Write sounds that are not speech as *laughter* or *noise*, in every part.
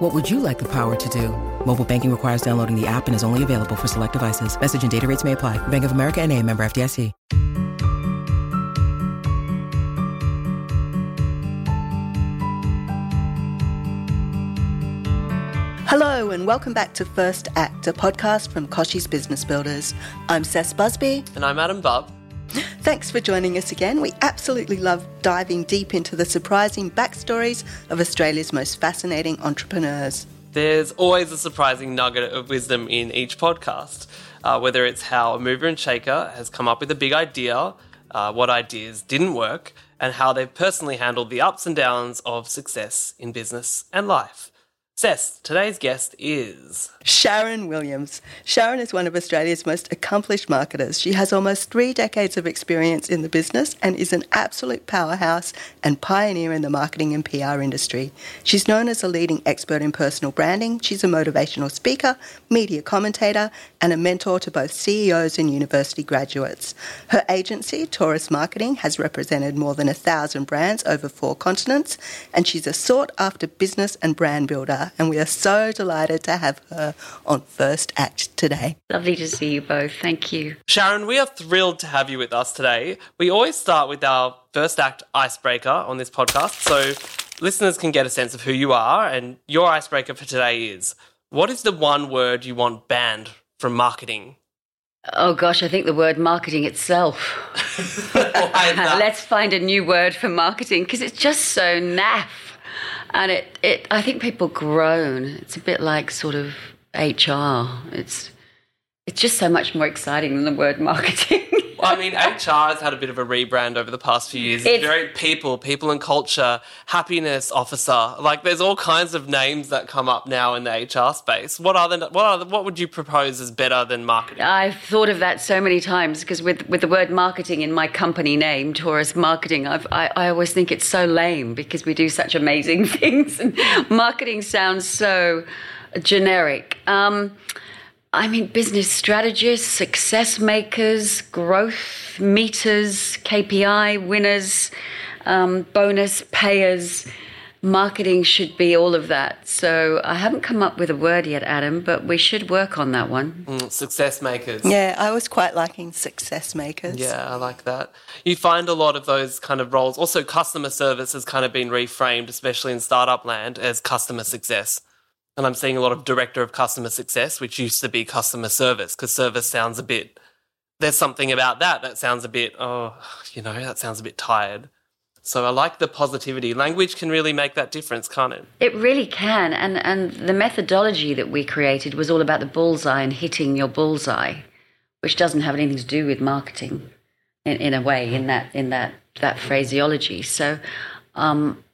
What would you like the power to do? Mobile banking requires downloading the app and is only available for select devices. Message and data rates may apply. Bank of America and a member FDIC. Hello and welcome back to First Act, a podcast from Kochie's Business Builders. I'm Cec Busby. And I'm Adam Bubb. Thanks for joining us again. We absolutely love diving deep into the surprising backstories of Australia's most fascinating entrepreneurs. There's always a surprising nugget of wisdom in each podcast, uh, whether it's how a mover and shaker has come up with a big idea, uh, what ideas didn't work, and how they've personally handled the ups and downs of success in business and life. Today's guest is Sharon Williams. Sharon is one of Australia's most accomplished marketers. She has almost three decades of experience in the business and is an absolute powerhouse and pioneer in the marketing and PR industry. She's known as a leading expert in personal branding. She's a motivational speaker, media commentator, and a mentor to both CEOs and university graduates. Her agency, Taurus Marketing, has represented more than a thousand brands over four continents, and she's a sought after business and brand builder and we are so delighted to have her on First Act today. Lovely to see you both. Thank you. Sharon, we are thrilled to have you with us today. We always start with our First Act icebreaker on this podcast, so listeners can get a sense of who you are, and your icebreaker for today is what is the one word you want banned from marketing? Oh gosh, I think the word marketing itself. *laughs* *laughs* Let's find a new word for marketing because it's just so naff and it, it I think people groan. It's a bit like sort of HR. It's it's just so much more exciting than the word marketing. *laughs* Well, I mean, HR has had a bit of a rebrand over the past few years. It's, very people, people and culture, happiness officer. Like, there's all kinds of names that come up now in the HR space. What are the, what are the, what would you propose as better than marketing? I've thought of that so many times because with with the word marketing in my company name, Taurus Marketing, I've, I I always think it's so lame because we do such amazing *laughs* things, and marketing sounds so generic. Um, I mean, business strategists, success makers, growth meters, KPI winners, um, bonus payers. Marketing should be all of that. So I haven't come up with a word yet, Adam, but we should work on that one. Mm, success makers. Yeah, I was quite liking success makers. Yeah, I like that. You find a lot of those kind of roles. Also, customer service has kind of been reframed, especially in startup land, as customer success. And I'm seeing a lot of director of customer success, which used to be customer service, because service sounds a bit, there's something about that that sounds a bit, oh, you know, that sounds a bit tired. So I like the positivity. Language can really make that difference, can't it? It really can. And and the methodology that we created was all about the bullseye and hitting your bullseye, which doesn't have anything to do with marketing in, in a way, in that in that that phraseology. So um,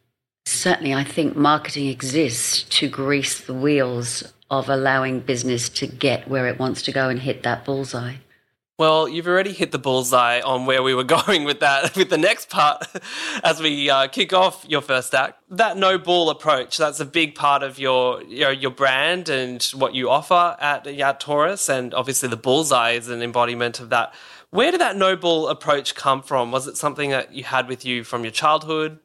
Certainly, I think marketing exists to grease the wheels of allowing business to get where it wants to go and hit that bullseye. Well, you've already hit the bullseye on where we were *laughs* going with that, with the next part *laughs* as we uh, kick off your first act. That no bull approach, that's a big part of your, your, brand and what you offer at, at Taurus. And obviously, the bullseye is an embodiment of that. Where did that no bull approach come from? Was it something that you had with you from your childhood?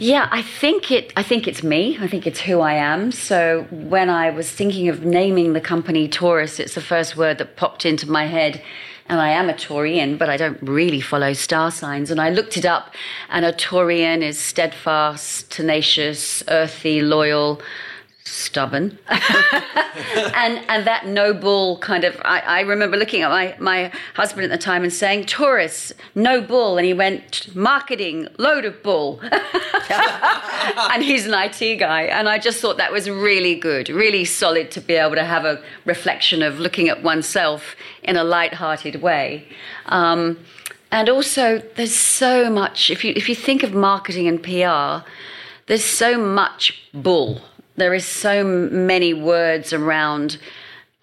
Yeah, I think it. I think it's me. I think it's who I am. So when I was thinking of naming the company Taurus, it's the first word that popped into my head. And I am a Taurian, but I don't really follow star signs. And I looked it up, and a Taurian is steadfast, tenacious, earthy, loyal, stubborn. *laughs* And and that noble kind of I, I remember looking at my my husband at the time and saying taurus no bull. And he went marketing load of bull. *laughs* And he's an it guy. And i just thought that was really good really solid to be able to have a reflection of looking at oneself in a light-hearted way. Um, and also there's so much if you if you think of marketing and pr there's so much bull there is so many words around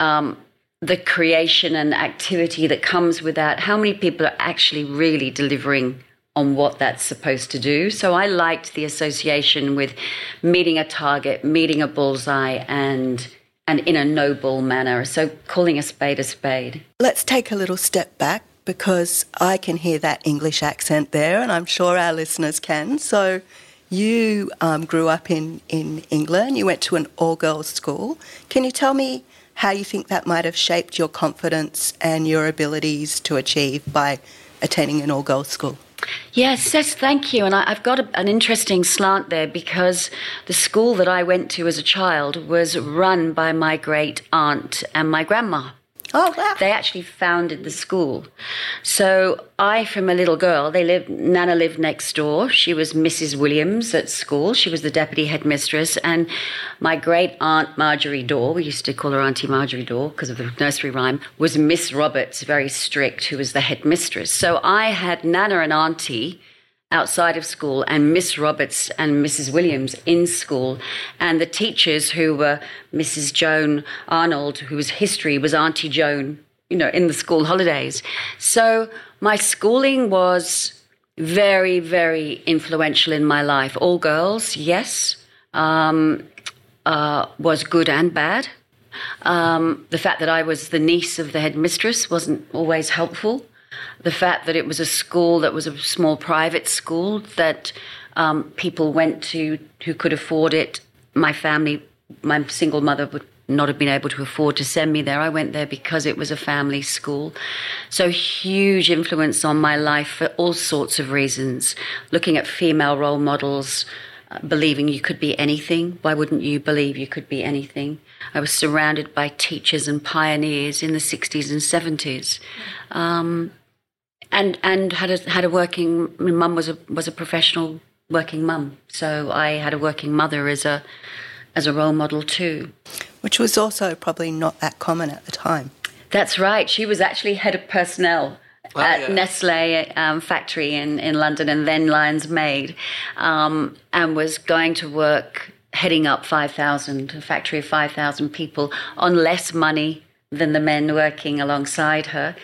um, the creation and activity that comes with that, how many people are actually really delivering on what that's supposed to do. So I liked the association with meeting a target, meeting a bullseye, and and in a noble manner. So calling a spade a spade. Let's take a little step back because I can hear that English accent there, and I'm sure our listeners can. So you um, grew up in, in England, you went to an all girls school. Can you tell me how you think that might have shaped your confidence and your abilities to achieve by attending an all girls school? Yes, yes, thank you. And I, have got a, an interesting slant there because the school that I went to as a child was run by my great aunt and my grandma. Oh, wow. They actually founded the school. So I, from a little girl, they lived, Nana lived next door. She was Mrs. Williams at school. She was the deputy headmistress. And my great aunt Marjorie Daw, we used to call her Auntie Marjorie Daw because of the nursery rhyme, was Miss Roberts, very strict, who was the headmistress. So I had Nana and Auntie outside of school and Miss Roberts and Mrs. Williams in school. And the teachers who were Mrs. Joan Arnold, who was history, was Auntie Joan, you know, in the school holidays. So my schooling was very, very influential in my life. All girls, yes, um, uh, was good and bad. Um, the fact that I was the niece of the headmistress wasn't always helpful the fact that it was a school that was a small private school that um, people went to who could afford it. My family, my single mother would not have been able to afford to send me there. I went there because it was a family school. So huge influence on my life for all sorts of reasons. Looking at female role models, uh, believing you could be anything. Why wouldn't you believe you could be anything? I was surrounded by teachers and pioneers in the 60s and 70s. Um, and and had a had a working mum was a was a professional working mum, so I had a working mother as a as a role model too, which was also probably not that common at the time. That's right. She was actually head of personnel oh, at yeah. Nestle um, factory in, in London and then Lyons Maid, um, and was going to work heading up 5,000, a factory of 5,000 people on less money than the men working alongside her.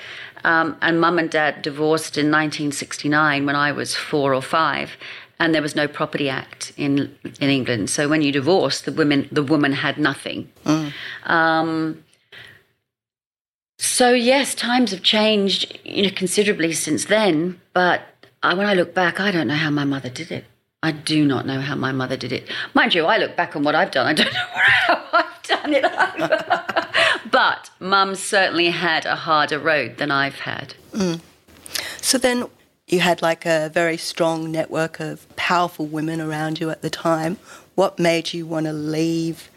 Um, and mum and dad divorced in 1969 when I was four or five. And there was no Property Act in in England, so when you divorced, the women the woman had nothing. Mm. Um, so yes, times have changed, you know, considerably since then. But I, when I look back, I don't know how my mother did it. I do not know how my mother did it. Mind you, I look back on what I've done. I don't *laughs* know how I've done it. *laughs* But mum certainly had a harder road than I've had. Mm. So then you had like a very strong network of powerful women around you at the time. What made you want to leave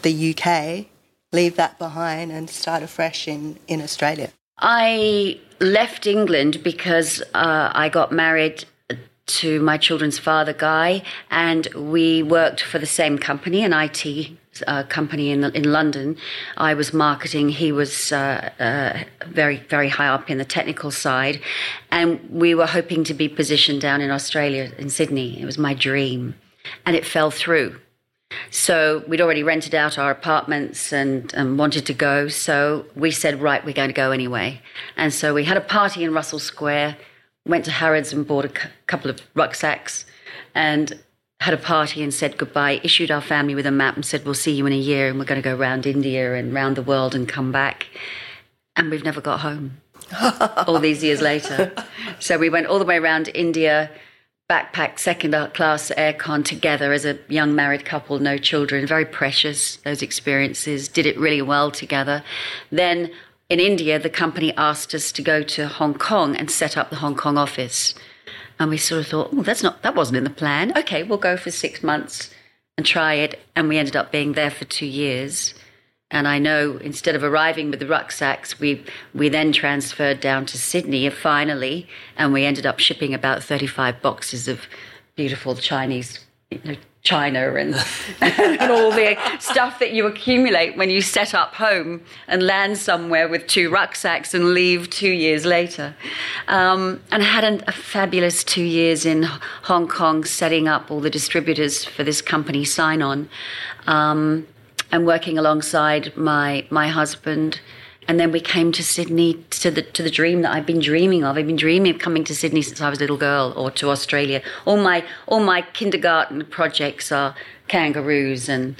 the UK, leave that behind, and start afresh in, in Australia? I left England because uh, I got married to my children's father, Guy, and we worked for the same company, an IT uh, company in in London. I was marketing. He was uh, uh, very very high up in the technical side, and we were hoping to be positioned down in Australia in Sydney. It was my dream, and it fell through. So we'd already rented out our apartments and, and, wanted to go. So we said, right, we're going to go anyway. And so we had a party in Russell Square, went to Harrods and bought a couple of rucksacks, and had a party and said goodbye, issued our family with a map and said, We'll see you in a year and we're going to go around India and around the world and come back. And we've never got home *laughs* all these years later. So we went all the way around India, backpacked second class aircon together as a young married couple, no children, very precious, those experiences, did it really well together. Then in India, the company asked us to go to Hong Kong and set up the Hong Kong office. And we sort of thought, oh, that's not, that wasn't in the plan. Okay, we'll go for six months and try it. And we ended up being there for two years. And I know instead of arriving with the rucksacks, we, we then transferred down to Sydney uh, finally, and we ended up shipping about 35 boxes of beautiful Chinese you know, china and, *laughs* and all the stuff that you accumulate when you set up home and land somewhere with two rucksacks and leave two years later. Um, and I had a, fabulous two years in Hong Kong setting up all the distributors for this company, Sign On, um, and working alongside my, my husband And then we came to Sydney to the to the dream that I've been dreaming of. I've been dreaming of coming to Sydney since I was a little girl, or to Australia. All my all my kindergarten projects are kangaroos and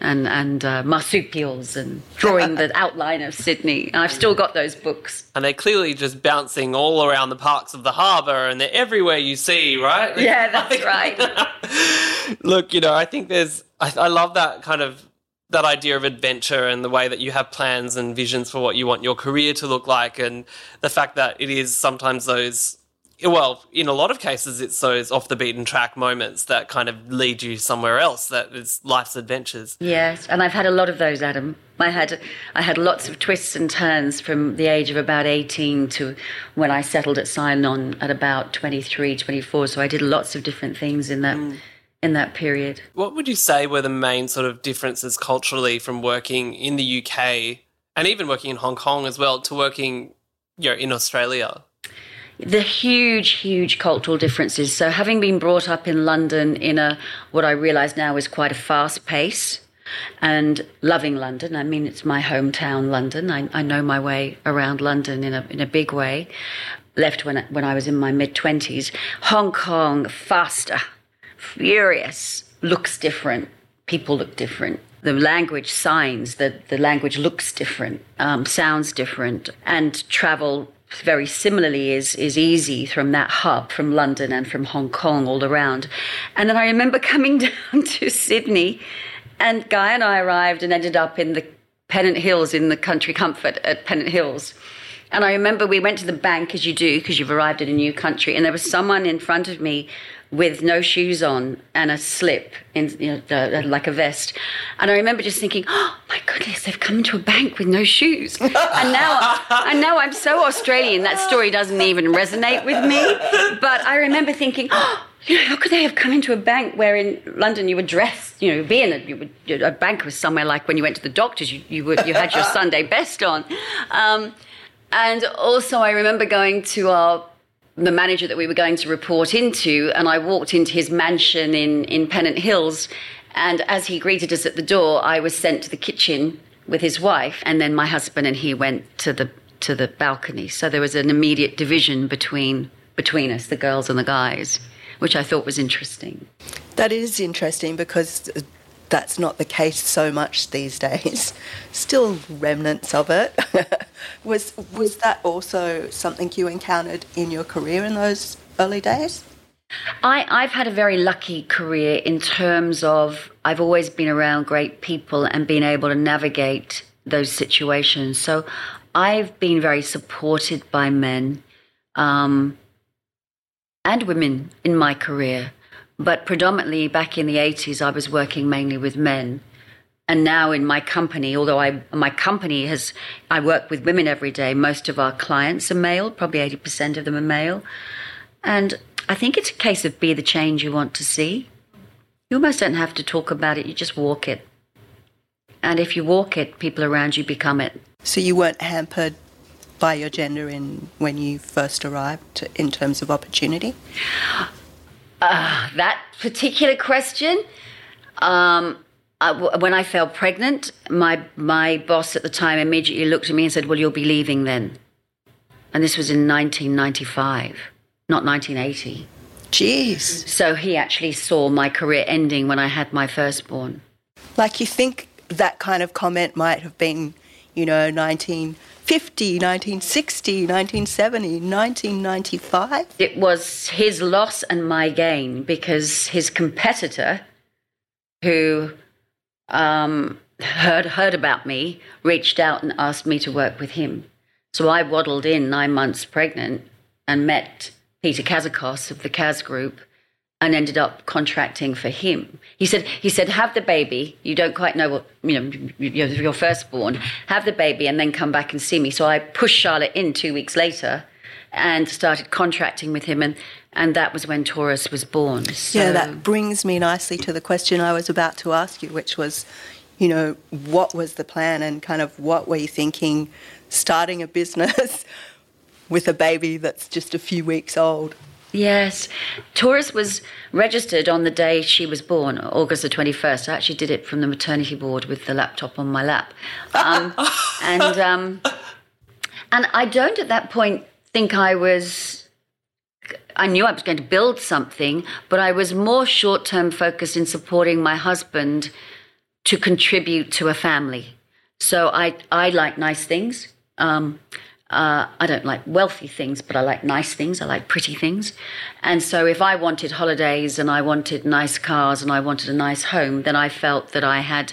and and uh, marsupials and drawing the outline of Sydney. And I've still got those books. And they're clearly just bouncing all around the parks of the harbour, and they're everywhere you see, right? Yeah, that's right. *laughs* Look, you know, I think there's, I, I love that kind of that idea of adventure and the way that you have plans and visions for what you want your career to look like, and the fact that it is sometimes those well, in a lot of cases, it's those off the beaten track moments that kind of lead you somewhere else. That is life's adventures. Yes, and I've had a lot of those, Adam. I had I had lots of twists and turns from the age of about 18 to when I settled at Sign-On at about 23, 24. So I did lots of different things in that mm. In that period. What would you say were the main sort of differences culturally from working in the UK and even working in Hong Kong as well to working you know, in Australia? the huge, huge cultural differences. So, having been brought up in London in a what I realise now is quite a fast pace, and loving London. I mean, it's my hometown, London. I, I know my way around London in a in a big way. Left when when I was in my mid twenties. Hong Kong, faster, furious, looks different. People look different the language signs, the, the language looks different, um, sounds different, and travel very similarly is is easy from that hub from London and from Hong Kong all around. And then I remember coming *laughs* down to Sydney and Guy and I arrived and ended up in the Pennant Hills in the country comfort at Pennant Hills. And I remember we went to the bank as you do because you've arrived in a new country and there was someone in front of me with no shoes on and a slip in you know, like a vest. And I remember just thinking, oh my goodness, they've come into a bank with no shoes. and now, *laughs* and now I'm so Australian that story doesn't even resonate with me. But I remember thinking, oh, you know, how could they have come into a bank where in London you were dressed, you know, being a, a bank was somewhere like when you went to the doctors, you, you, were, you had your Sunday best on. Um, and also, I remember going to our the manager that we were going to report into, and I walked into his mansion in, in Pennant Hills. And as he greeted us at the door, I was sent to the kitchen with his wife, and then my husband and he went to the to the balcony. So there was an immediate division between between us, the girls and the guys, which I thought was interesting. That is interesting because that's not the case so much these days. *laughs* Still remnants of it. *laughs* was was that also something you encountered in your career in those early days? I, I've had a very lucky career in terms of I've always been around great people and been able to navigate those situations. So I've been very supported by men um, and women in my career. But predominantly back in the 80s, I was working mainly with men. And now in my company, although I, my company has, I work with women every day, most of our clients are male, probably 80% of them are male. And I think it's a case of be the change you want to see. You almost don't have to talk about it, you just walk it. And if you walk it, people around you become it. So you weren't hampered by your gender in when you first arrived in terms of opportunity? Uh, that particular question, um, when I fell pregnant, my my boss at the time immediately looked at me and said, "Well, you'll be leaving then." And this was in 1995, not 1980. Jeez. So he actually saw my career ending when I had my firstborn. Like you think that kind of comment might have been, you know, 1950, 1960, 1970, 1995? It was his loss and my gain because his competitor, who um, heard, heard about me, reached out and asked me to work with him. So I waddled in nine months pregnant and met Peter Kazacos of the Kaz Group and ended up contracting for him. He said, he said, have the baby. You don't quite know what, you know, you're your firstborn. Have the baby and then come back and see me. So I pushed Charlotte in two weeks later and started contracting with him. And, and that was when Taurus was born. So... Yeah, that brings me nicely to the question I was about to ask you, which was, you know, what was the plan and kind of what were you thinking starting a business *laughs* with a baby that's just a few weeks old? Yes. Taurus was registered on the day she was born, August the 21st. I actually did it from the maternity ward with the laptop on my lap. Um, *laughs* and um, And I don't at that point think I was. I knew I was going to build something, but I was more short term focused in supporting my husband to contribute to a family. So I, I like nice things. Um, uh, I don't like wealthy things, but I like nice things. I like pretty things. And so if I wanted holidays and I wanted nice cars and I wanted a nice home, then I felt that I had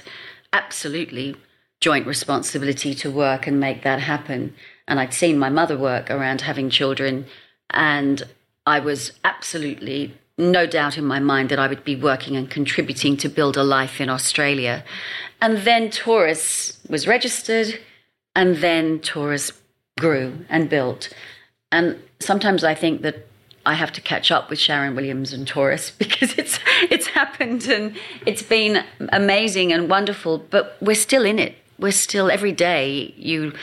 absolutely joint responsibility to work and make that happen. And I'd seen my mother work around having children, and I was absolutely no doubt in my mind that I would be working and contributing to build a life in Australia. And then Taurus was registered, and then Taurus grew and built. And sometimes I think that I have to catch up with Sharon Williams and Taurus *laughs* because it's it's happened and it's been amazing and wonderful, but we're still in it. We're still every day you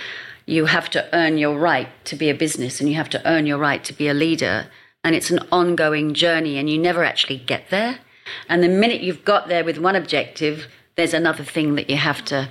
you have to earn your right to be a business and you have to earn your right to be a leader and it's an ongoing journey and you never actually get there. And the minute you've got there with one objective, there's another thing that you have to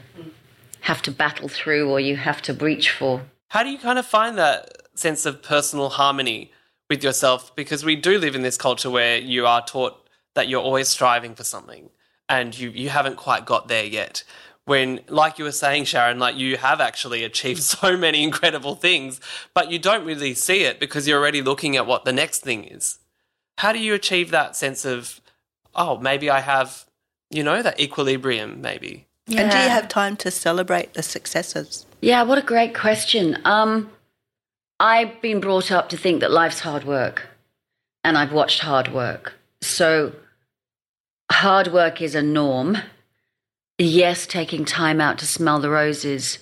have to battle through or you have to breach for. How do you kind of find that sense of personal harmony with yourself? Because we do live in this culture where you are taught that you're always striving for something and you, you haven't quite got there yet. When, like you were saying, Sharon, like you have actually achieved *laughs* so many incredible things, but you don't really see it because you're already looking at what the next thing is. How do you achieve that sense of, oh, maybe I have, you know, that equilibrium, maybe? Yeah. And do you have time to celebrate the successes? Yeah, what a great question. Um, I've been brought up to think that life's hard work, and I've watched hard work. So, hard work is a norm. Yes, taking time out to smell the roses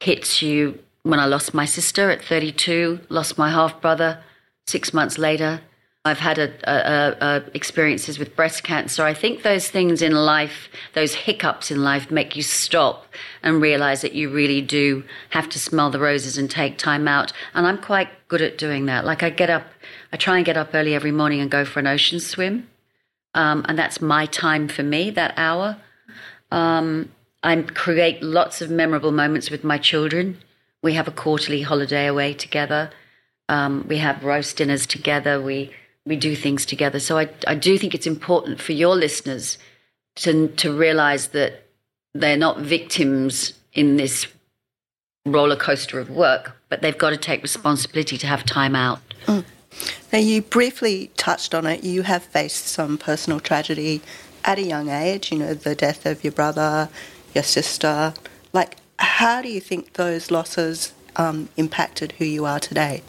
hits you. When I lost my sister at 32, lost my half brother six months later, I've had a, a, a, experiences with breast cancer. I think those things in life, those hiccups in life, make you stop and realize that you really do have to smell the roses and take time out. And I'm quite good at doing that. Like I get up, I try and get up early every morning and go for an ocean swim, um, and that's my time for me. That hour, um, I create lots of memorable moments with my children. We have a quarterly holiday away together. Um, we have roast dinners together. We we do things together. So I, I do think it's important for your listeners to, to realize that they're not victims in this roller coaster of work, but they've got to take responsibility to have time out. Mm. Now, you briefly touched on it. You have faced some personal tragedy at a young age, you know, the death of your brother, your sister. Like, how do you think those losses um, impacted who you are today?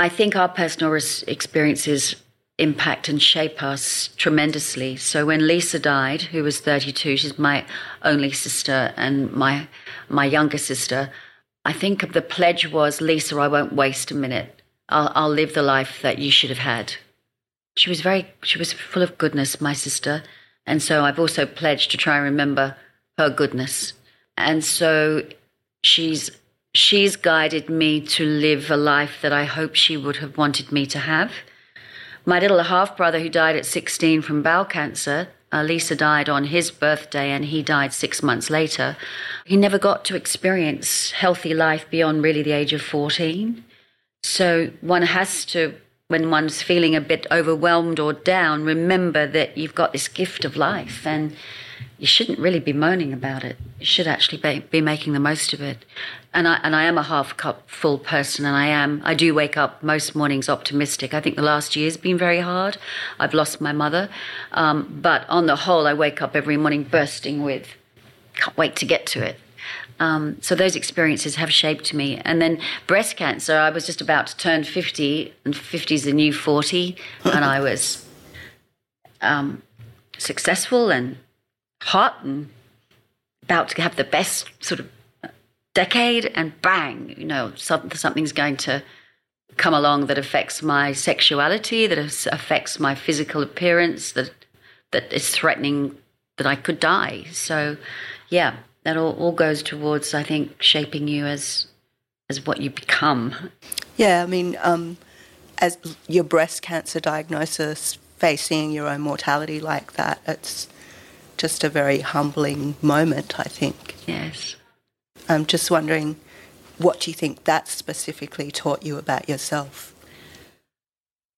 I think our personal experiences impact and shape us tremendously. So when Lisa died, who was 32, she's my only sister and my my younger sister. I think the pledge was, Lisa, I won't waste a minute. I'll, I'll live the life that you should have had. She was very, she was full of goodness, my sister, and so I've also pledged to try and remember her goodness. And so she's she's guided me to live a life that I hope she would have wanted me to have. My little half brother, who died at 16 from bowel cancer, uh, Lisa died on his birthday and he died six months later. He never got to experience healthy life beyond really the age of 14. So one has to, when one's feeling a bit overwhelmed or down, remember that you've got this gift of life and you shouldn't really be moaning about it. You should actually be, be making the most of it. And I, and I am a half cup full person, and I am. I do wake up most mornings optimistic. I think the last year's been very hard. I've lost my mother, um, but on the whole, I wake up every morning bursting with, can't wait to get to it. Um, so those experiences have shaped me. And then breast cancer, I was just about to turn 50, and 50 is the new 40, and I was um, successful and hot and about to have the best sort of decade, and bang, you know, something's going to come along that affects my sexuality, that affects my physical appearance, that that is threatening that I could die. So, yeah, that all, all goes towards, I think, shaping you as as what you become. Yeah, I mean, um, as your breast cancer diagnosis, facing your own mortality like that, it's just a very humbling moment, I think. Yes. I'm just wondering, what do you think that specifically taught you about yourself?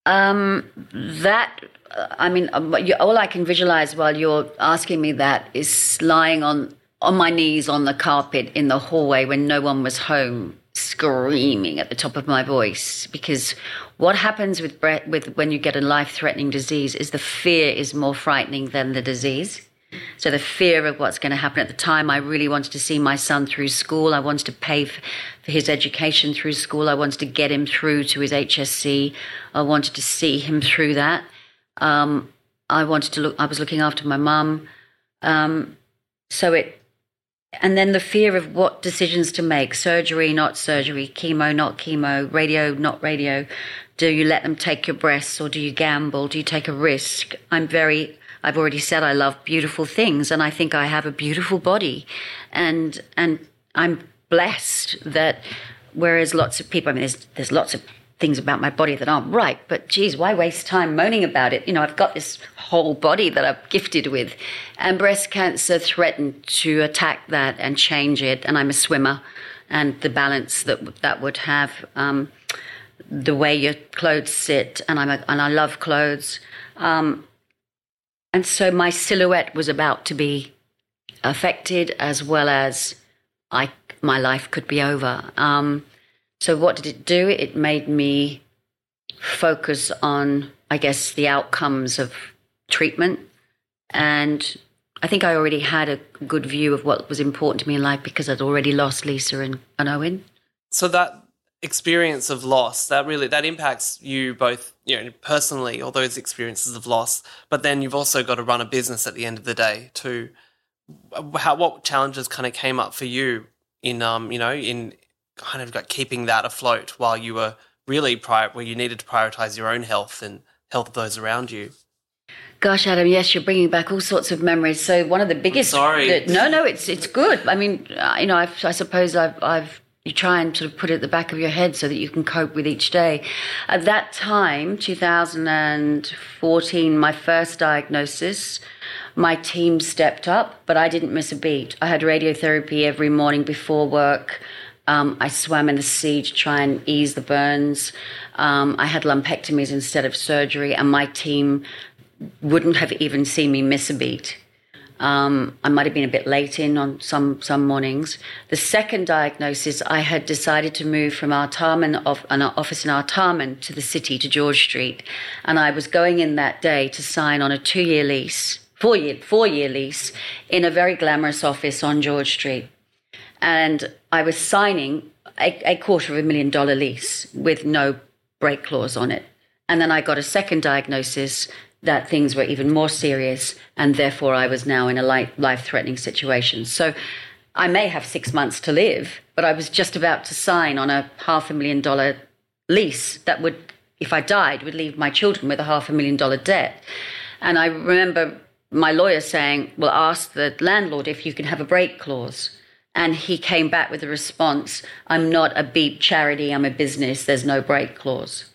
Um, that I mean, um, all I can visualize while you're asking me that is lying on on my knees on the carpet in the hallway when no one was home, screaming at the top of my voice. Because what happens with with when you get a life threatening disease is the fear is more frightening than the disease. So the fear of what's going to happen at the time, I really wanted to see my son through school. I wanted to pay for his education through school. I wanted to get him through to his HSC. I wanted to see him through that. Um, I wanted to look. I was looking after my mum. Um, so it, and then the fear of what decisions to make: surgery, not surgery, chemo, not chemo, radio, not radio. Do you let them take your breasts, or do you gamble? Do you take a risk? I'm very I've already said I love beautiful things, and I think I have a beautiful body, and and I'm blessed that. Whereas lots of people, I mean, there's there's lots of things about my body that aren't right, but geez, why waste time moaning about it? You know, I've got this whole body that I'm gifted with, and breast cancer threatened to attack that and change it. And I'm a swimmer, and the balance that that would have. Um, the way your clothes sit, and I'm a, and I love clothes. Um, and so my silhouette was about to be affected as well as I, my life could be over. Um, so what did it do? It made me focus on, I guess, the outcomes of treatment. And I think I already had a good view of what was important to me in life because I'd already lost Lisa and, and Owen. So that experience of loss that really that impacts you both you know personally all those experiences of loss but then you've also got to run a business at the end of the day too how what challenges kind of came up for you in um you know in kind of like keeping that afloat while you were really prior where you needed to prioritize your own health and health of those around you Gosh, Adam, yes, you're bringing back all sorts of memories. So one of the biggest. I'm sorry. no, no, it's it's good. I mean, uh, you know, I've, I suppose I've I've you try and sort of put it at the back of your head so that you can cope with each day. At that time, 2014, my first diagnosis, my team stepped up, but I didn't miss a beat. I had radiotherapy every morning before work. Um, I swam in the sea to try and ease the burns. Um, I had lumpectomies instead of surgery, and my team wouldn't have even seen me miss a beat. Um, I might have been a bit late in on some some mornings. The second diagnosis, I had decided to move from Artarmon, of, an office in Artarmon, to the city, to George Street, and I was going in that day to sign on a two-year lease, four-year four-year lease, in a very glamorous office on George Street, and I was signing a, a quarter of a million dollar lease with no break clause on it. And then I got a second diagnosis that things were even more serious, and therefore I was now in a life threatening situation. So I may have six months to live, but I was just about to sign on a half a million dollar lease that would, if I died, would leave my children with a half a million dollar debt. And I remember my lawyer saying, Well, ask the landlord if you can have a break clause. And he came back with a response I'm not a beep charity, I'm a business, there's no break clause.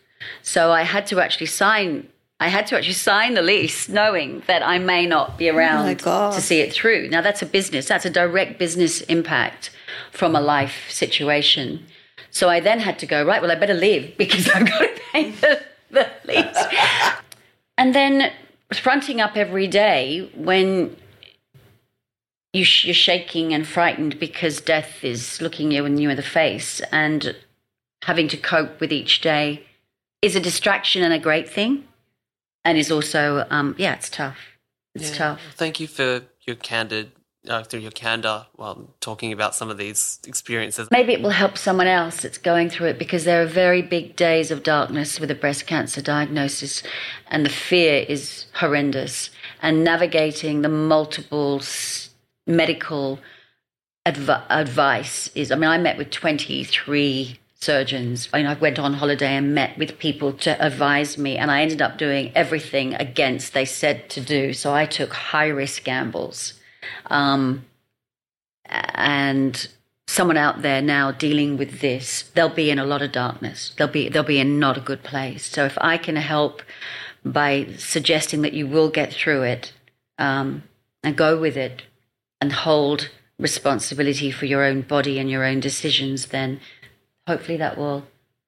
So I had to actually sign I had to actually sign the lease knowing that I may not be oh around oh to see it through. Now, that's a business, that's a direct business impact from a life situation. So I then had to go, right, well, I better leave *laughs* because I've got to pay the, the lease. *laughs* and then fronting up every day when you are shaking and frightened because death is looking you in you in the face and having to cope with each day is a distraction and a great thing and is also um, yeah, it's tough. It's yeah. tough. Thank you for your candid uh, through your candor while talking about some of these experiences. Maybe it will help someone else that's going through it because there are very big days of darkness with a breast cancer diagnosis, and the fear is horrendous. And navigating the multiple medical adv- advice is, I mean, I met with 23 surgeons. I, I went on holiday and met with people to advise me, and I ended up doing everything against they said to do. So I took high risk gambles. Um, and someone out there now dealing with this, they'll be in a lot of darkness. They'll be they'll be in not a good place. So if I can help by suggesting that you will get through it um, and go with it and hold responsibility for your own body and your own decisions, then hopefully that will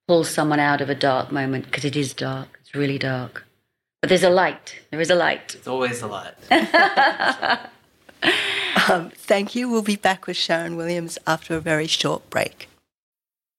pull someone out of a dark moment because it is dark. It's really dark. But there's a light. There is a light. It's always a light. *laughs* um, thank you. We'll be back with Sharon Williams after a very short break.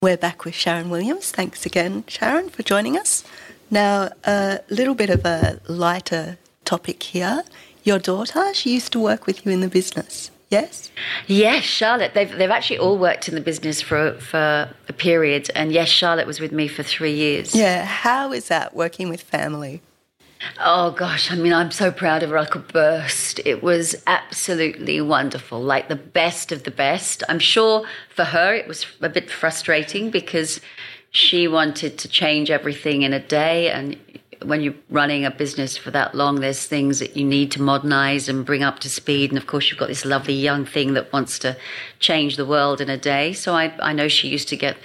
We're back with Sharon Williams. Thanks again, Sharon, for joining us. Now, a little bit of a lighter topic here. Your daughter, she used to work with you in the business, yes? Yes, Charlotte. They've, they've actually all worked in the business for, for a period. And yes, Charlotte was with me for three years. Yeah, how is that working with family? Oh gosh, I mean, I'm so proud of her. I could burst. It was absolutely wonderful, like the best of the best. I'm sure for her it was a bit frustrating because she wanted to change everything in a day. And when you're running a business for that long, there's things that you need to modernize and bring up to speed. And of course, you've got this lovely young thing that wants to change the world in a day. So I, I know she used to get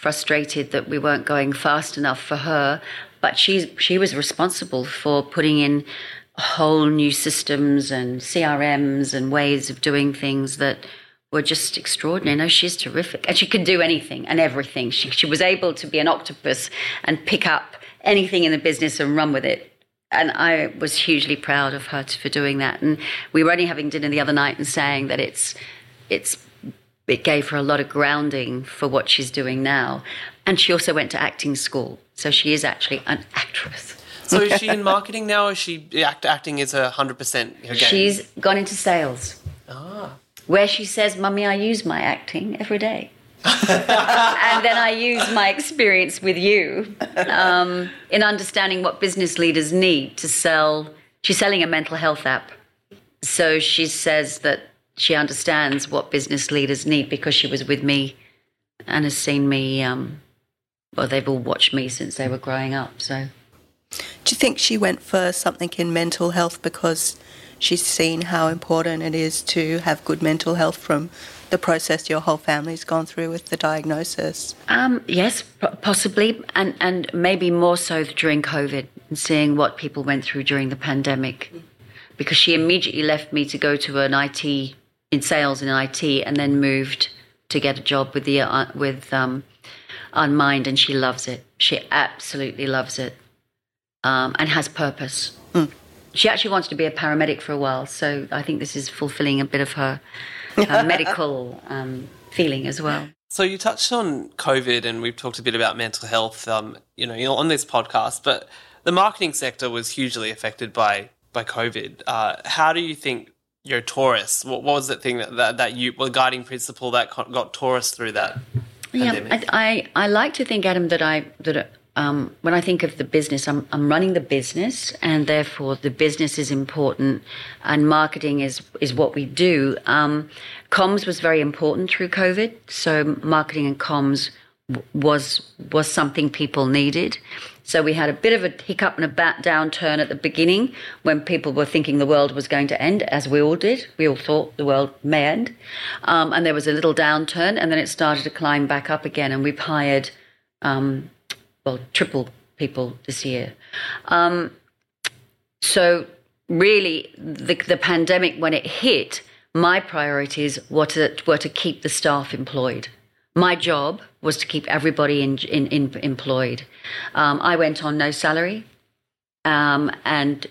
frustrated that we weren't going fast enough for her but she she was responsible for putting in whole new systems and CRMs and ways of doing things that were just extraordinary. No, she's terrific, and she could do anything and everything. She she was able to be an octopus and pick up anything in the business and run with it. And I was hugely proud of her for doing that. And we were only having dinner the other night and saying that it's it's it gave her a lot of grounding for what she's doing now. And she also went to acting school. So she is actually an actress. So is she *laughs* in marketing now, or is she act, acting is a hundred percent her game? She's gone into sales. Ah. Where she says, "Mummy, I use my acting every day." *laughs* and then I use my experience with you um, in understanding what business leaders need to sell. She's selling a mental health app. So she says that she understands what business leaders need because she was with me and has seen me um, well, they've all watched me since they were growing up. So, do you think she went for something in mental health because she's seen how important it is to have good mental health from the process your whole family's gone through with the diagnosis? Um, yes, possibly, and and maybe more so during COVID and seeing what people went through during the pandemic, because she immediately left me to go to an IT in sales in IT, and then moved to get a job with the uh, with um, on Mind, and she loves it. She absolutely loves it, um, and has purpose. Mm. She actually wanted to be a paramedic for a while, so I think this is fulfilling a bit of her, her *laughs* medical um, feeling as well. So you touched on COVID, and we've talked a bit about mental health, um, you know, on this podcast. But the marketing sector was hugely affected by by COVID. Uh, how do you think your Taurus? What, what was the thing that, that, that you, well, guiding principle that got Taurus through that? Yeah, I, I, I like to think, Adam, that I that um, when I think of the business, I'm I'm running the business, and therefore the business is important, and marketing is is what we do. Um, comms was very important through COVID, so marketing and comms was was something people needed. So we had a bit of a hiccup and a bat downturn at the beginning when people were thinking the world was going to end, as we all did. We all thought the world may end. Um, and there was a little downturn, and then it started to climb back up again. And we've hired, um, well, triple people this year. Um, so really, the, the pandemic, when it hit, my priorities were to, were to keep the staff employed. My job was to keep everybody in, in, in employed. Um, I went on no salary um, and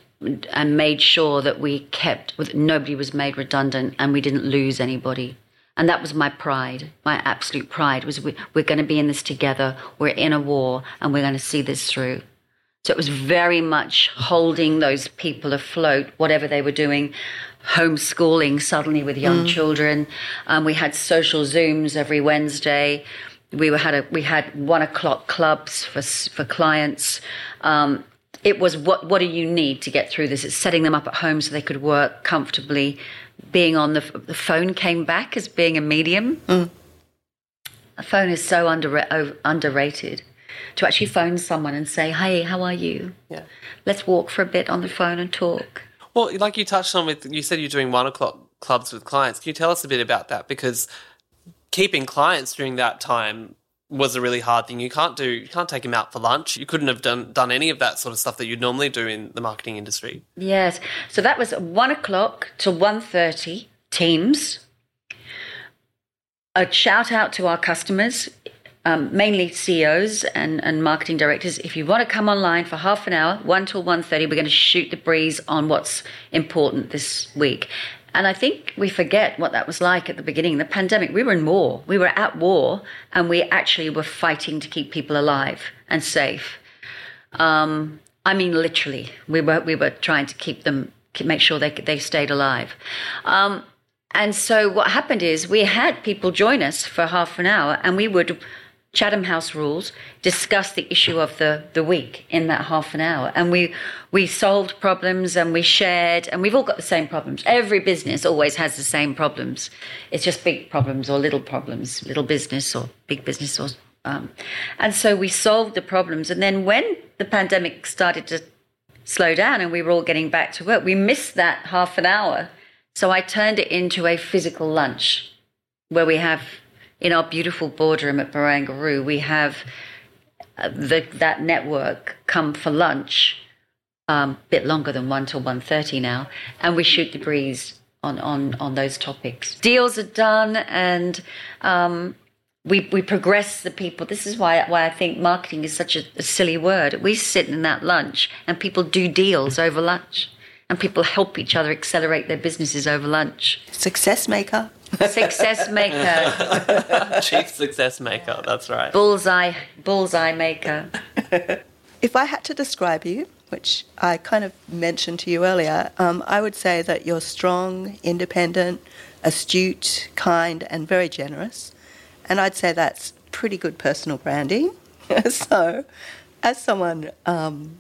and made sure that we kept nobody was made redundant and we didn't lose anybody. And that was my pride, my absolute pride was we, we're going to be in this together. We're in a war and we're going to see this through. So it was very much holding those people afloat, whatever they were doing, homeschooling suddenly with young mm. children. Um, we had social Zooms every Wednesday. We were, had a, we had one o'clock clubs for for clients. Um, it was what what do you need to get through this? It's setting them up at home so they could work comfortably. Being on the the phone came back as being a medium. Mm. A phone is so under, underrated. To actually phone someone and say, "Hey, how are you? Yeah. Let's walk for a bit on the phone and talk." Well, like you touched on with, you said you're doing one o'clock clubs with clients. Can you tell us a bit about that? Because keeping clients during that time was a really hard thing. You can't do, you can't take them out for lunch. You couldn't have done done any of that sort of stuff that you'd normally do in the marketing industry. Yes. So that was one o'clock to 1.30, Teams. A shout out to our customers, um, mainly CEOs and, and marketing directors. If you want to come online for half an hour, 1 till 1.30, we're going to shoot the breeze on what's important this week. And I think we forget what that was like at the beginning. The pandemic, we were in war. We were at war, and we actually were fighting to keep people alive and safe. Um, I mean, literally, we were we were trying to keep them, make sure they they stayed alive. Um, and so what happened is we had people join us for half an hour, and we would Chatham House rules, discuss the issue of the, the week in that half an hour. And we, we solved problems and we shared, and we've all got the same problems. Every business always has the same problems. It's just big problems or little problems, little business or big business. Or, um, and so we solved the problems. And then when the pandemic started to slow down and we were all getting back to work, we missed that half an hour. So I turned it into a physical lunch where we have in our beautiful boardroom at Barangaroo, we have uh, the, that network come for lunch, a um, bit longer than 1 till 1.30 now, and we shoot the breeze on, on, on those topics. Deals are done and um, we, we progress the people. This is why, why I think marketing is such a, a silly word. We sit in that lunch and people do deals over lunch and people help each other accelerate their businesses over lunch. Success maker. Success maker. *laughs* Chief success maker, that's right. Bullseye, bullseye maker. *laughs* if I had to describe you, which I kind of mentioned to you earlier, um, I would say that you're strong, independent, astute, kind, and very generous. And I'd say that's pretty good personal branding. *laughs* so, as someone um,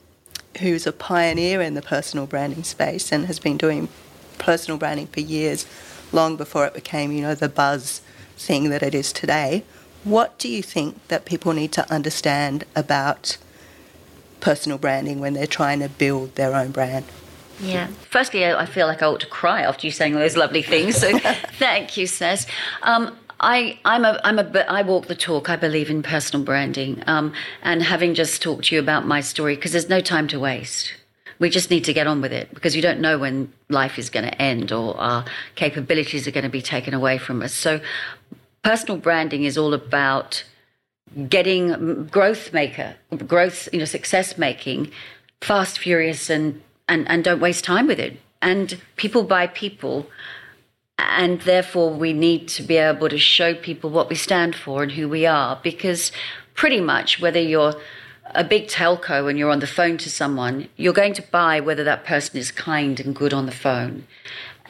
who's a pioneer in the personal branding space and has been doing personal branding for years, long before it became, you know, the buzz thing that it is today. What do you think that people need to understand about personal branding when they're trying to build their own brand? Yeah. Firstly, I feel like I ought to cry after you saying all those lovely things. So *laughs* thank you, Saz. Um, I, I'm a, I'm a, I walk the talk. I believe in personal branding. Um, and having just talked to you about my story, because there's no time to waste. We just need to get on with it because you don't know when life is going to end or our capabilities are going to be taken away from us. So, personal branding is all about getting growth maker, growth, you know, success making, fast, furious, and, and, and don't waste time with it. And people buy people. And therefore, we need to be able to show people what we stand for and who we are because pretty much whether you're a big telco and you're on the phone to someone, you're going to buy whether that person is kind and good on the phone.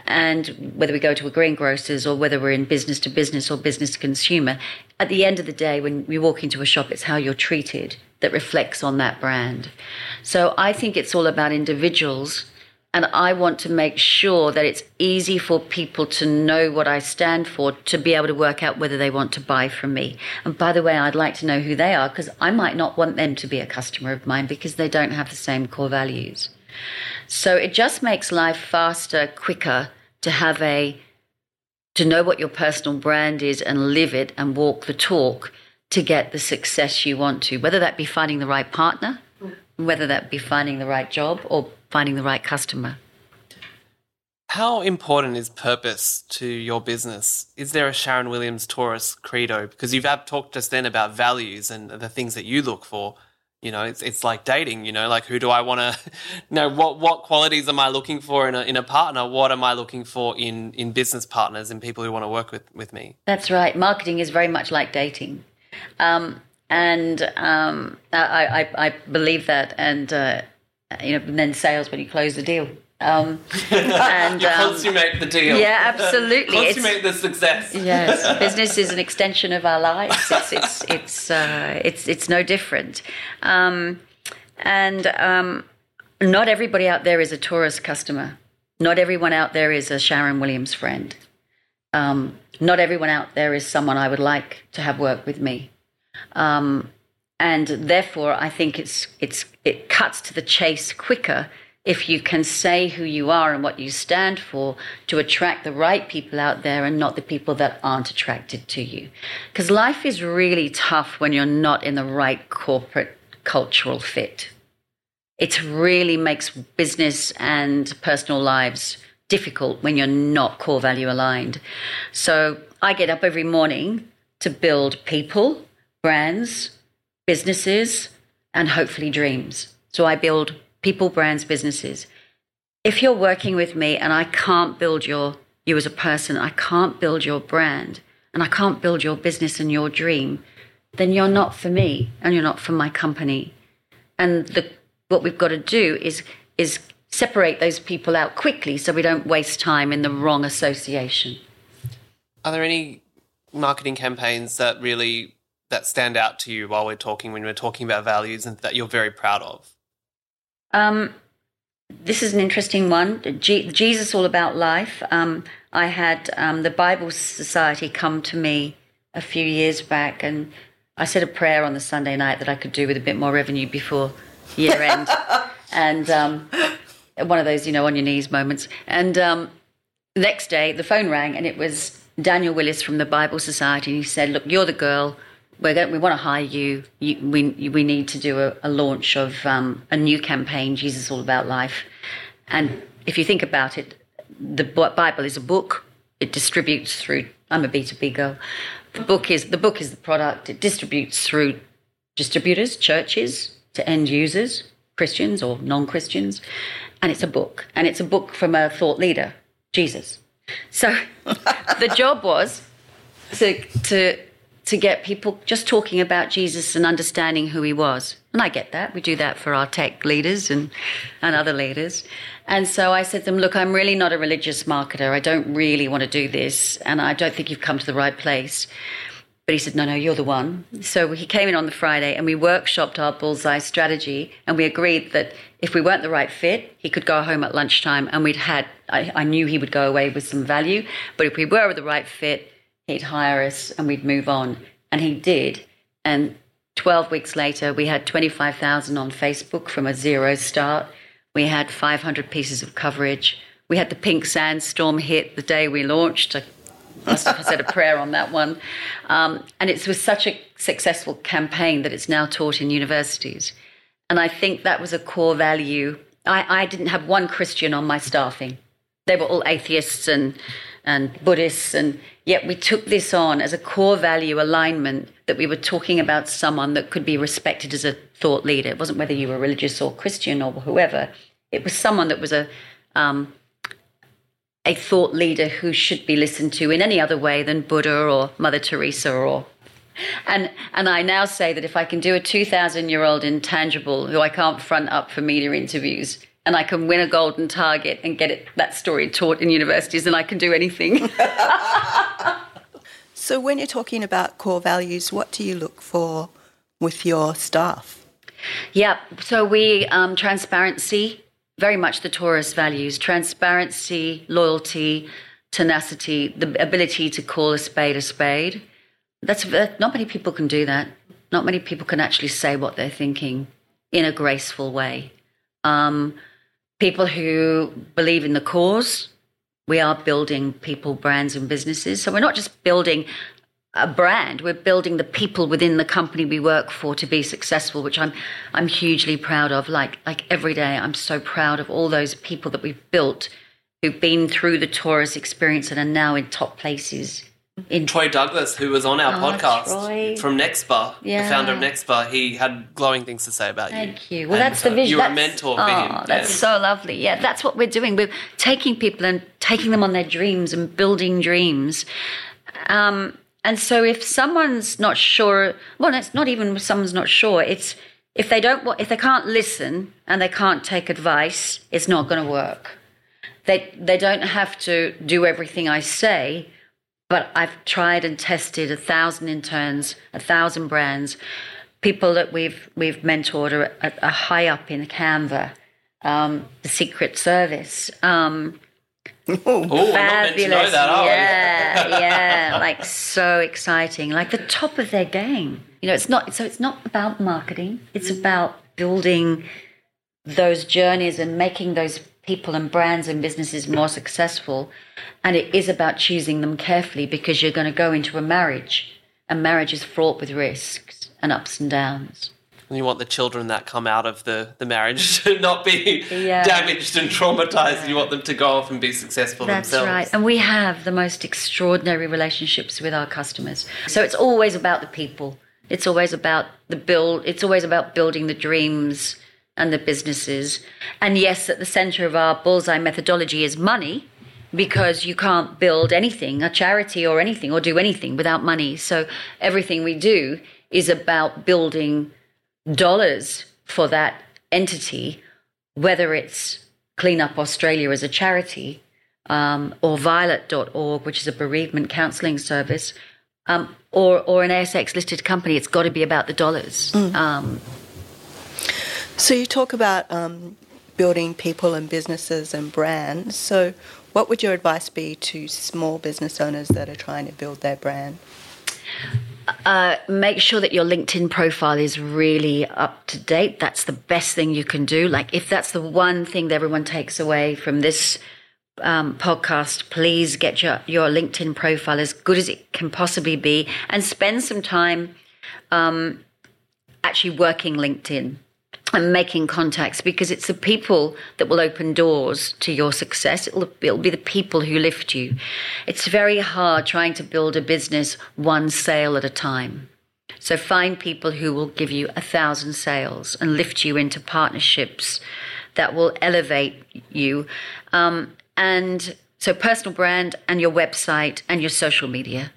And whether we go to a greengrocers or whether we're in business to business or business to consumer, at the end of the day, when we walk into a shop, it's how you're treated that reflects on that brand. So I think it's all about individuals and I want to make sure that it's easy for people to know what I stand for to be able to work out whether they want to buy from me. And by the way, I'd like to know who they are because I might not want them to be a customer of mine because they don't have the same core values. So it just makes life faster, quicker to have a to know what your personal brand is and live it and walk the talk to get the success you want to, whether that be finding the right partner, whether that be finding the right job or finding the right customer. How important is purpose to your business? Is there a Sharon Williams Taurus credo? Because you've talked just then about values and the things that you look for. You know, it's it's like dating. You know, like who do I want to? *laughs* You know, what what qualities am I looking for in a in a partner? What am I looking for in in business partners and people who want to work with with me? That's right. Marketing is very much like dating. Um, and um, I, I, I, believe that. And uh, you know, and then sales when you close the deal. Um, *laughs* and you um, consummate the deal. Yeah, absolutely. consummate it's, the success. yes, *laughs* business is an extension of our lives. It's it's it's uh, it's, it's no different. Um, and um, not everybody out there is a Taurus customer. Not everyone out there is a Sharon Williams friend. Um, not everyone out there is someone I would like to have work with me. Um, and therefore, I think it's, it's, it cuts to the chase quicker if you can say who you are and what you stand for to attract the right people out there and not the people that aren't attracted to you. Because life is really tough when you're not in the right corporate cultural fit. It really makes business and personal lives difficult when you're not core value aligned. So I get up every morning to build people, brands, businesses, and hopefully dreams. So I build people, brands, businesses. If you're working with me and I can't build your you as a person, I can't build your brand, and I can't build your business and your dream, then you're not for me and you're not for my company. And the, what we've got to do is is separate those people out quickly so we don't waste time in the wrong association. Are there any marketing campaigns that really that stand out to you while we're talking when we're talking about values and that you're very proud of? Um, this is an interesting one. G- Jesus All About Life. Um, I had um, the Bible Society come to me a few years back, and I said a prayer on the Sunday night that I could do with a bit more revenue before year end. *laughs* and um, one of those, you know, on your knees moments. And um, next day, the phone rang, and it was Daniel Willis from the Bible Society. And he said, Look, you're the girl we're we want to hire you. you we, we need to do a, a launch of um, a new campaign, Jesus All About Life. And if you think about it, the Bible is a book. It distributes through. I'm a B2B girl. The book is the book is the product. It distributes through distributors, churches, to end users, Christians or non-Christians, and it's a book. And it's a book from a thought leader, Jesus. So *laughs* the job was to to to get people just talking about Jesus and understanding who he was. And I get that. We do that for our tech leaders and, and other leaders. And so I said to them, look, I'm really not a religious marketer. I don't really want to do this. And I don't think you've come to the right place. But he said, no, no, you're the one. So he came in on the Friday and we workshopped our bullseye strategy. And we agreed that if we weren't the right fit, he could go home at lunchtime and we'd had, I, I knew he would go away with some value. But if we were the right fit, he'd hire us and we'd move on. And he did. And 12 weeks later, we had 25,000 on Facebook from a zero start. We had 500 pieces of coverage. We had the pink sandstorm hit the day we launched. I must have said a prayer on that one. Um, and it was such a successful campaign that it's now taught in universities. And I think that was a core value. I, I didn't have one Christian on my staffing. They were all atheists and, and Buddhists and Yet we took this on as a core value alignment that we were talking about someone that could be respected as a thought leader. It wasn't whether you were religious or Christian or whoever. It was someone that was a um, a thought leader who should be listened to in any other way than Buddha or Mother Teresa or and and I now say that if I can do a 2000 year old intangible who I can't front up for media interviews and I can win a golden target and get it, that story taught in universities, and I can do anything. *laughs* so, when you're talking about core values, what do you look for with your staff? Yeah, so we um, transparency, very much the Taurus values: transparency, loyalty, tenacity, the ability to call a spade a spade. That's not many people can do that. Not many people can actually say what they're thinking in a graceful way. Um, people who believe in the cause. We are building people, brands, and businesses. So we're not just building a brand. We're building the people within the company we work for to be successful, which I'm I'm hugely proud of. Like like every day, I'm so proud of all those people that we've built who've been through the Taurus experience and are now in top places in Troy Douglas, who was on our oh, podcast Troy. from Nexba, yeah. the founder of Nexba, he had glowing things to say about you. Thank you. Well, and that's the vision. You were a mentor oh, for him. That's so lovely. Yeah, that's what we're doing. We're taking people and taking them on their dreams and building dreams. Um, and so, if someone's not sure, well, it's not even someone's not sure. It's if they don't, if they can't listen and they can't take advice, it's not going to work. They they don't have to do everything I say but I've tried and tested a thousand interns, a thousand brands, people that we've we've mentored are, are, are high up in Canva, um, the Secret Service, um, *laughs* Oh, we're not meant to know that, are we? yeah, *laughs* yeah, like so exciting, like the top of their game. You know, it's not so. It's not about marketing. It's about building those journeys and making those people and brands and businesses more successful. And it is about choosing them carefully because you're going to go into a marriage, and marriage is fraught with risks and ups and downs. And you want the children that come out of the, the marriage *laughs* to not be Yeah. damaged and traumatized. You want them to go off and be successful That's themselves. That's right. And we have the most extraordinary relationships with our customers. So it's always about the people. It's always about the build. It's always about building the dreams and the businesses. And yes, at the center of our bullseye methodology is money because you can't build anything, a charity or anything, or do anything without money. So everything we do is about building dollars for that entity, whether it's Clean Up Australia as a charity um, or Violet.org, which is a bereavement counselling service, um, or, or an ASX listed company. It's got to be about the dollars. Um, So you talk about um, building people and businesses and brands. So what would your advice be to small business owners that are trying to build their brand? uh, make sure that your LinkedIn profile is really up to date. That's the best thing you can do. Like, if that's the one thing that everyone takes away from this um, podcast, please get your, your LinkedIn profile as good as it can possibly be and spend some time um, actually working LinkedIn and making contacts because it's the people that will open doors to your success. It'll, it'll be the people who lift you. It's very hard trying to build a business one sale at a time. So find people who will give you a thousand sales and lift you into partnerships that will elevate you. Um, and so personal brand and your website and your social media.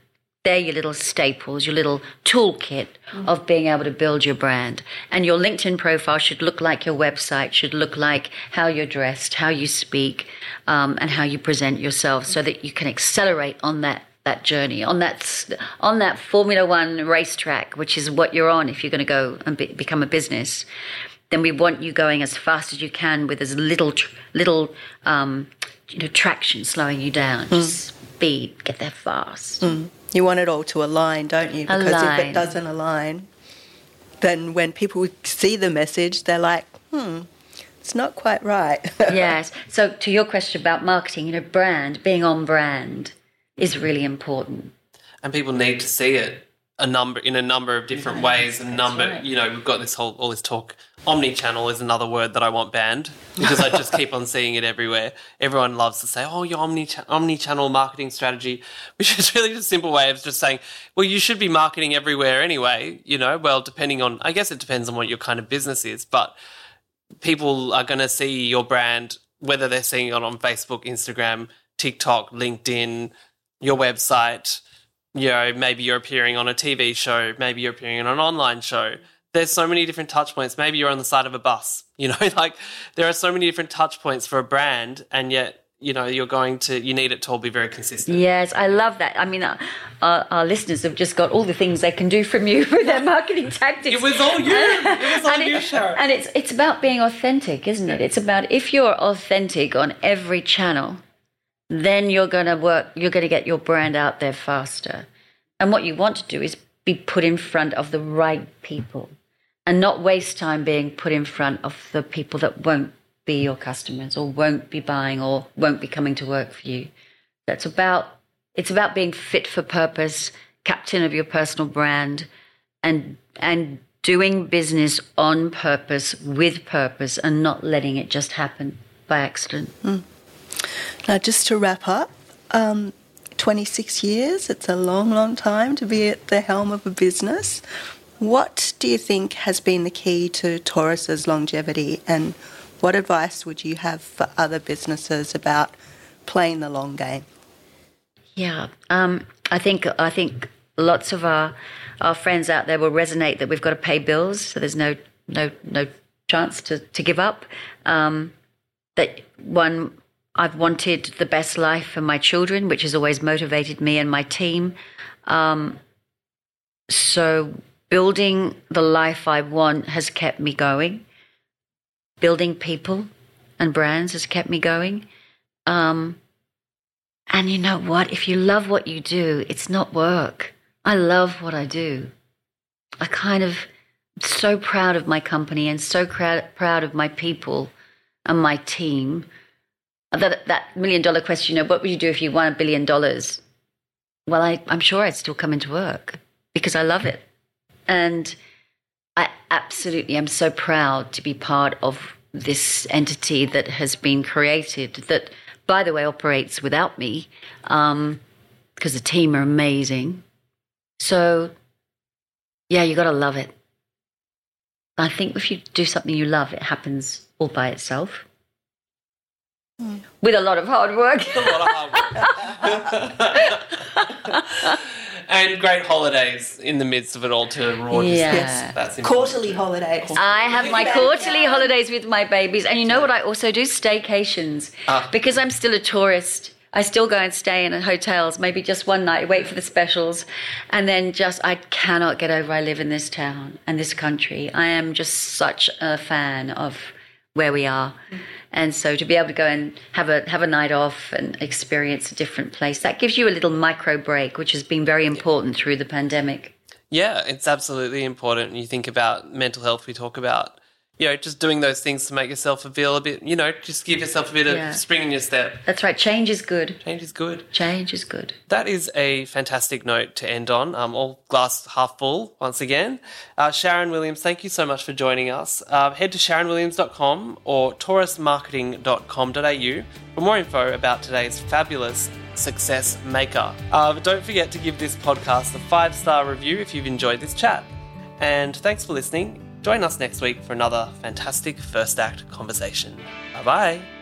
They're your little staples, your little toolkit of being able to build your brand. And your LinkedIn profile should look like your website, should look like how you're dressed, how you speak, um, and how you present yourself so that you can accelerate on that that journey on that on that Formula One racetrack, which is what you're on if you're going to go and be, become a business. Then we want you going as fast as you can with as little little um, you know traction slowing you down. Just speed, get there fast. You want it all to align, don't you? Because if it doesn't align, then when people see the message, they're like, hmm, it's not quite right. *laughs* yes. So to your question about marketing, you know, brand being on brand is really important. and people need to see it a number in a number of different ways and number right. you know we've got this whole all this talk omni-channel is another word that i want banned because i just keep on *laughs* seeing it everywhere everyone loves to say oh your omni omni-channel marketing strategy *laughs* which is really just a simple way of just saying well you should be marketing everywhere anyway you know well depending on i guess it depends on what your kind of business is but people are going to see your brand whether they're seeing it on Facebook, Instagram, TikTok, LinkedIn, your website. You know, maybe you're appearing on a TV show, maybe you're appearing on an online show. There's so many different touch points. Maybe you're on the side of a bus. *laughs* You know, like there are so many different touch points for a brand, and yet you know you're going to you need it to all be very consistent. Yes, I love that. I mean, uh, our, our listeners have just got all the things they can do from you *laughs* with their marketing tactics. It was all you. *laughs* It was all and, you, it- Sharon. and it's it's about being authentic, isn't it? It's about if you're authentic on every channel, then you're going to work. You're going to get your brand out there faster. And what you want to do is be put in front of the right people, and not waste time being put in front of the people that won't be your customers or won't be buying or won't be coming to work for you. That's about it's about being fit for purpose, captain of your personal brand, and and doing business on purpose with purpose and not letting it just happen by accident. Hmm. Now, just to wrap up, um, 26 years, it's a long, long time to be at the helm of a business. What do you think has been the key to Taurus's longevity, and what advice would you have for other businesses about playing the long game? Yeah, um, I think I think lots of our our friends out there will resonate that we've got to pay bills, so there's no no no chance to to give up. Um, that one, I've wanted the best life for my children, which has always motivated me and my team. Um, so building the life I want has kept me going. Building people and brands has kept me going. Um, And you know what? If you love what you do, it's not work. I love what I do. I kind of so proud of my company and so proud proud of my people and my team. That that million dollar question, you know, what would you do if you won a billion dollars? Well, I, I'm sure I'd still come into work because I love it. And I absolutely am so proud to be part of this entity that has been created that, by the way, operates without me because um, the team are amazing. So, yeah, you got to love it. I think if you do something you love, it happens all by itself. Mm. With a lot of hard work. a lot of hard work. *laughs* and great holidays in the midst of it all to reward yeah. Yes. That's quarterly holidays. I have my quarterly holidays with my babies. And you know what I also do? Staycations. Ah. Because I'm still a tourist. I still go and stay in hotels, maybe just one night, wait for the specials, and then just I cannot get over I live in this town and this country. I am just such a fan of where we are. And so to be able to go and have a have a night off and experience a different place, that gives you a little micro break, which has been very important through the pandemic. Yeah, it's absolutely important. You think about mental health, we talk about you know, just doing those things to make yourself feel a bit, you know, just give yourself a bit yeah. of spring in your step. That's right. Change is good. Change is good. Change is good. That is a fantastic note to end on. Um, all glass half full once again. Uh, Sharon Williams, thank you so much for joining us. Uh, head to sharonwilliams.com or taurusmarketing.com.au for more info about today's fabulous success maker. Uh, don't forget to give this podcast a five star review if you've enjoyed this chat. And thanks for listening. Join us next week for another fantastic first act conversation. Bye bye.